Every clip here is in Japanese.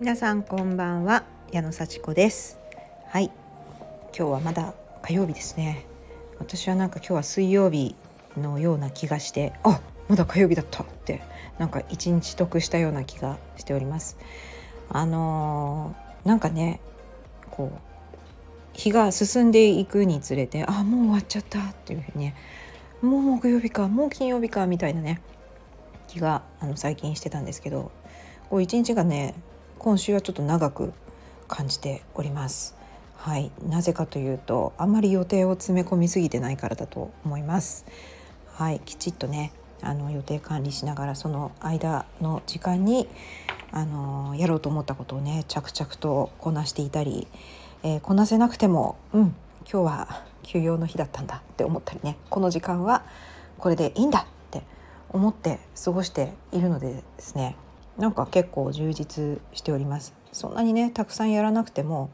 皆さんこんばんは矢野幸子です。はい。今日はまだ火曜日ですね。私はなんか今日は水曜日のような気がしてあまだ火曜日だった。ってなんか一日得したような気がしております。あのー、なんかねこう日が進んでいくにつれてあもう終わっちゃった。っていうふうにねもう木曜日かもう金曜日かみたいなね気があの最近してたんですけどこう一日がね今週はちょっと長く感じております。はい、なぜかというとあんまり予定を詰め込みすぎてないからだと思います。はい、きちっとねあの予定管理しながらその間の時間にあのやろうと思ったことをね着々とこなしていたり、えー、こなせなくてもうん今日は休養の日だったんだって思ったりねこの時間はこれでいいんだって思って過ごしているのでですねなんか結構充実しております。そんなにねたくさんやらなくても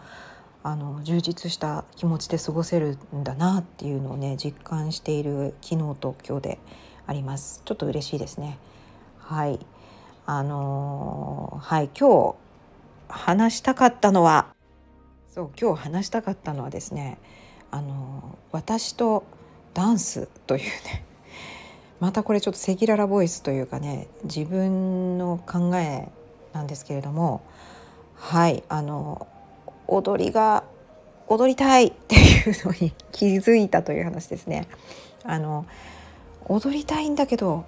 あの充実した気持ちで過ごせるんだなっていうのをね実感している昨日と今日であります。ちょっと嬉しいですね。はい。あのー、はい今日話したかったのはそう今日話したかったのはですねあのー、私とダンスというねまたこれちょっと赤裸々ボイスというかね自分の考えなんですけれどもはいあの踊りが踊りたいっていうのに気づいたという話ですね。あの踊りたいんだけど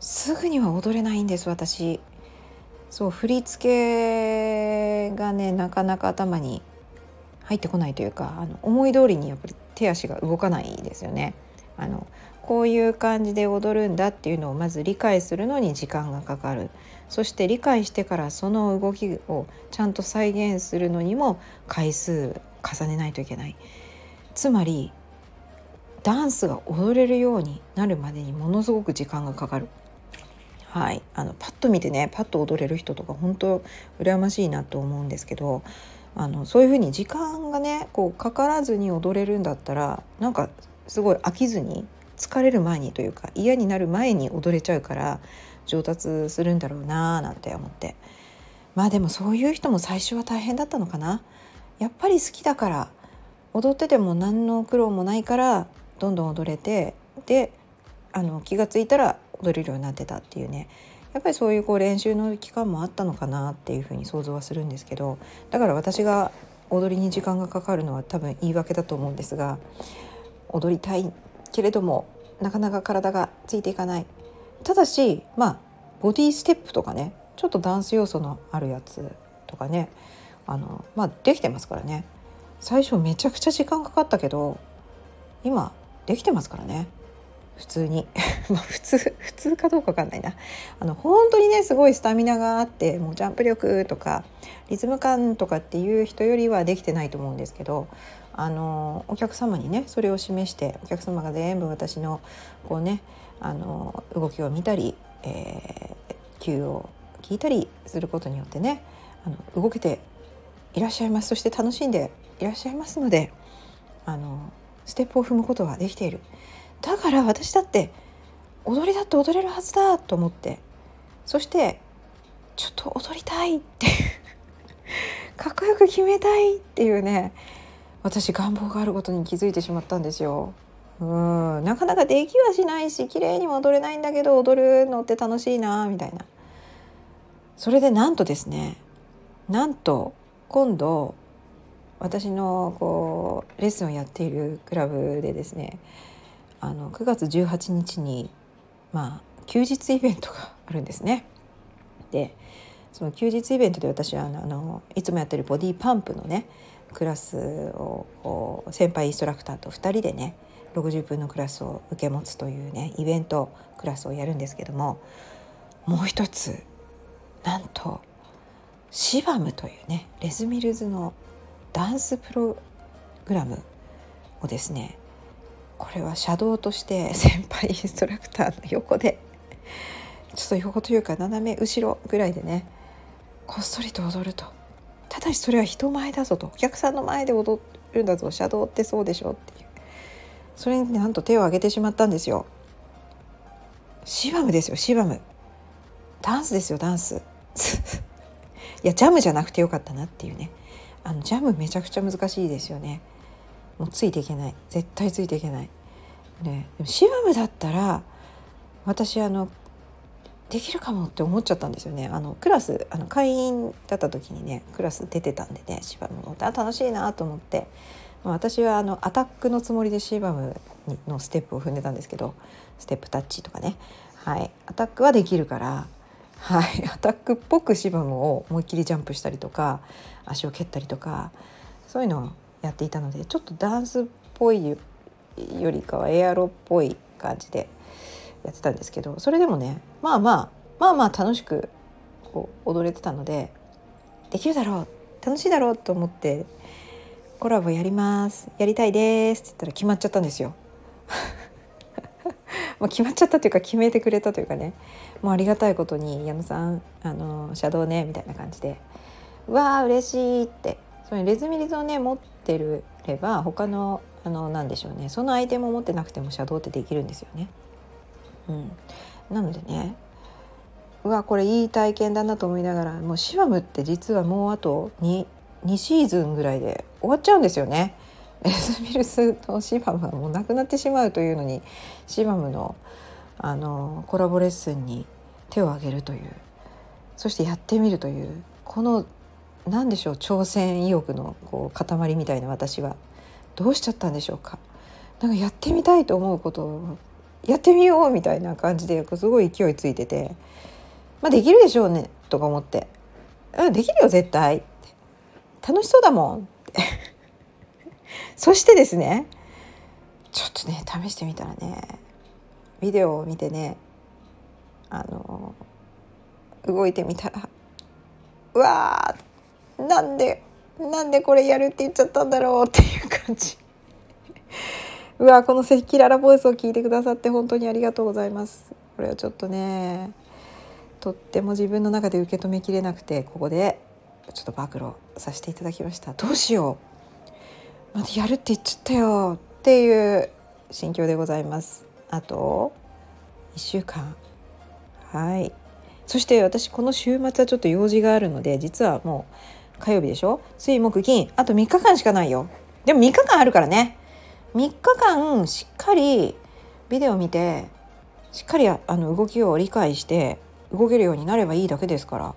すぐには踊れないんです私。そう振り付けがねなかなか頭に入ってこないというかあの思い通りにやっぱり手足が動かないですよね。あのこういう感じで踊るんだっていうのをまず理解するのに時間がかかる。そして理解してからその動きをちゃんと再現するのにも回数重ねないといけない。つまりダンスが踊れるようになるまでにものすごく時間がかかる。はい、あのパッと見てねパッと踊れる人とか本当羨ましいなと思うんですけどあのそういうふうに時間がねこうかからずに踊れるんだったらなんかすごい飽きずに疲れる前にというか嫌になる前に踊れちゃうから上達するんだろうなーなんて思って。まあでもそういう人も最初は大変だったのかな。やっぱり好きだから踊ってても何の苦労もないからどんどん踊れてであの気が付いたら踊れるようになってたっていうね。やっぱりそういうこう練習の期間もあったのかなっていうふうに想像はするんですけどだから私が踊りに時間がかかるのは多分言い訳だと思うんですが踊りたいけれどもなかなか体がついていかない。ただしまあボディステップとかねちょっとダンス要素のあるやつとかねあのまあできてますからね。最初めちゃくちゃ時間かかったけど今できてますからね。普通に。普通普通かどうかわかんないな。あの本当にねすごいスタミナがあってもうジャンプ力とかリズム感とかっていう人よりはできてないと思うんですけどあのお客様にねそれを示してお客様が全部私のこうねあの動きを見たり、えー、急を聞いたりすることによってねあの動けていらっしゃいます。そして楽しんでいらっしゃいますのであのステップを踏むことができている。だから私だって踊りだって踊れるはずだと思ってそしてちょっと踊りたいっていう かっこよく決めたいっていうね私願望があることに気づいてしまったんですよ。うんなかなかできはしないし綺麗にも踊れないんだけど踊るのって楽しいなみたいなそれでなんとですねなんと今度私のこうレッスンをやっているクラブでですねあの9月18日にまあ休日イベントがあるんですね。でその休日イベントで私はあのいつもやってるボディパンプのねクラスを先輩インストラクターと2人でね60分のクラスを受け持つというねイベントクラスをやるんですけどももう一つなんとシバムというねレズミルズのダンスプログラムをですねこれはシャドウとして 先輩インストラクターの横でちょっと横というか斜め後ろぐらいでねこっそりと踊ると。ただしそれは人前だぞと。お客さんの前で踊るんだぞ。シャドウってそうでしょっていう。それになんと手を挙げてしまったんですよ。シバムですよシバム。ダンスですよダンス。いやジャムじゃなくてよかったなっていうね。あのジャムめちゃくちゃ難しいですよね。もうついていけない。絶対ついていけない。ねでもシバムだったら私あのできるかもって思っちゃったんですよね。あのクラスあの会員だった時にねクラス出てたんでねシバムのあ楽しいなと思って。まあ私はあのアタックのつもりでシバムのステップを踏んでたんですけどステップタッチとかね、はい、アタックはできるから、はい、アタックっぽくシバムを思いっきりジャンプしたりとか足を蹴ったりとかそういうのやっていたのでちょっとダンスっぽいよりかはエアロっぽい感じでやってたんですけどそれでもねまあまあまあまあ楽しくこう踊れてたのでできるだろう楽しいだろうと思ってコラボやりますやりたいですって言ったら決まっちゃったんですよ。まあ決まっちゃったというか決めてくれたというかねもうありがたいことに矢野さんあのシャドウねみたいな感じで「うわー嬉しい」ってそれレズミリズをね持ってるれば他のあのなんでしょうねそのアイテムを持ってなくてもシャドウってできるんですよね。うん、なのでねうわこれいい体験だなと思いながらもうシワムって実はもうあと 2, 2シーズンぐらいで終わっちゃうんですよね。エスミルスとシバムはもうなくなってしまうというのにシバムのあのコラボレッスンに手を挙げるというそしてやってみるというこの何でしょう挑戦意欲のこう塊みたいな私は。どうしちゃったんでしょうか。なんかやってみたいと思うことをやってみようみたいな感じですごい勢いついてて、まあ、できるでしょうねとか思って「うんできるよ絶対」楽しそうだもん。ってそしてですねちょっとね試してみたらねビデオを見てねあの動いてみたらうわーなんでなんでこれやるって言っちゃったんだろうっていう感じ。うわこの赤裸々ボイスを聞いてくださって本当にありがとうございます。これはちょっとねとっても自分の中で受け止めきれなくてここでちょっと暴露させていただきました。どうしよう。またやるって言っちゃったよ。っていう心境でございます。あと1週間。はい。そして私この週末はちょっと用事があるので実はもう火曜日でしょ？水木金。あと3日間しかないよ。でも3日間あるからね。3日間しっかりビデオ見てしっかりあの動きを理解して動けるようになればいいだけですから。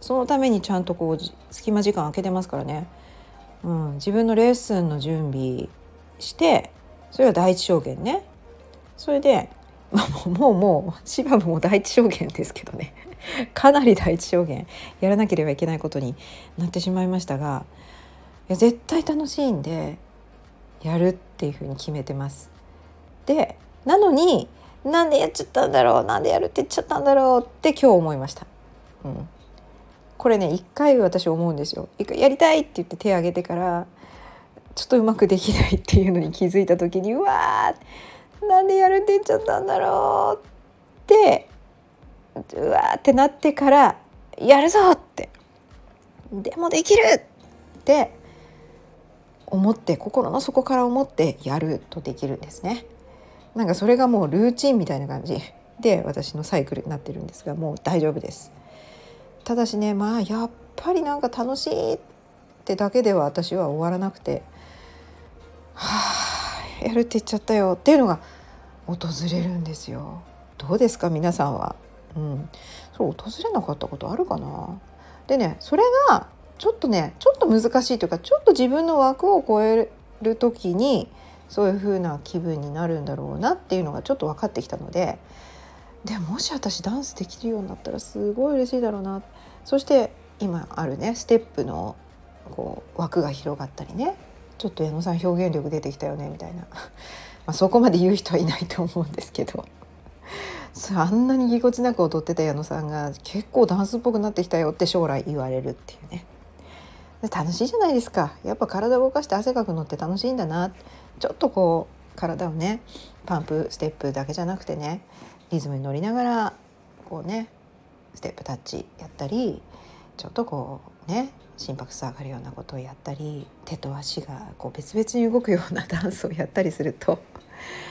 そのためにちゃんとこう隙間時間空けてますからね、うん、自分のレッスンの準備してそれは第一証言ね。それで、もうもうシバブも第一証言ですけどね かなり第一証言やらなければいけないことになってしまいましたがいや絶対楽しいんでやるっていうふうに決めてます。でなのになんでやっちゃったんだろうなんでやるって言っちゃったんだろうって今日思いました。うん、これね一回私思うんですよ。一回やりたいって言って手を挙げてからちょっとうまくできないっていうのに気づいた時にうわーなんでやるって言っちゃったんだろうってうわーってなってからやるぞってでもできるって思って心の底から思ってやるとできるんですね。なんかそれがもうルーチンみたいな感じで私のサイクルになってるんですがもう大丈夫です。ただしねまあやっぱりなんか楽しいってだけでは私は終わらなくてはあやるって言っちゃったよっていうのが訪れるんですよ。どうですか？皆さんは。うん、それ訪れなかったことあるかな？でねそれがちょっとねちょっと難しいというかちょっと自分の枠を超える時にそういう風な気分になるんだろうなっていうのがちょっと分かってきたのででもし私ダンスできるようになったらすごい嬉しいだろうな。そして今あるねステップのこう枠が広がったりね。ちょっと矢野さん表現力出てきたよねみたいな。まあそこまで言う人はいないと思うんですけど。あんなにぎこちなく踊ってた矢野さんが結構ダンスっぽくなってきたよって将来言われるっていうね。楽しいじゃないですか。やっぱ体を動かして汗かくのって楽しいんだな。ちょっとこう体をねパンプステップだけじゃなくてねリズムに乗りながらこうねステップタッチやったりちょっとこうね心拍数上がるようなことをやったり手と足がこう別々に動くようなダンスをやったりすると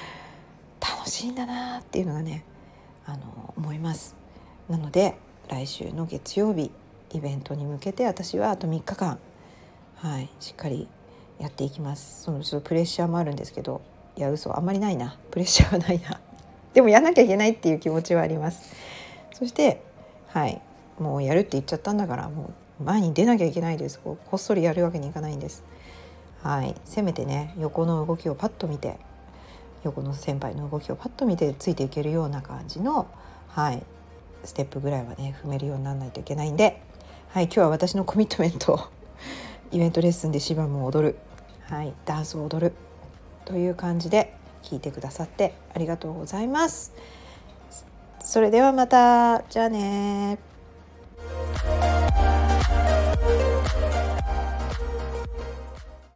楽しいんだなっていうのがねあの思います。なので来週の月曜日イベントに向けて私はあと3日間はいしっかりやっていきます。そのちょっとプレッシャーもあるんですけどいや嘘あんまりないな。プレッシャーはないな。でもやんなきゃいけないっていう気持ちはあります。そしてはいもうやるって言っちゃったんだからもう前に出なきゃいけないです。こうこっそりやるわけにいかないんです。はい。せめてね横の動きをパッと見て横の先輩の動きをパッと見てついていけるような感じのはい。ステップぐらいはね踏めるようにならないといけないんで、はい、今日は私のコミットメント イベントレッスンで芝も踊る、はい、ダンスを踊る。という感じで聞いてくださってありがとうございます。それではまた。じゃあね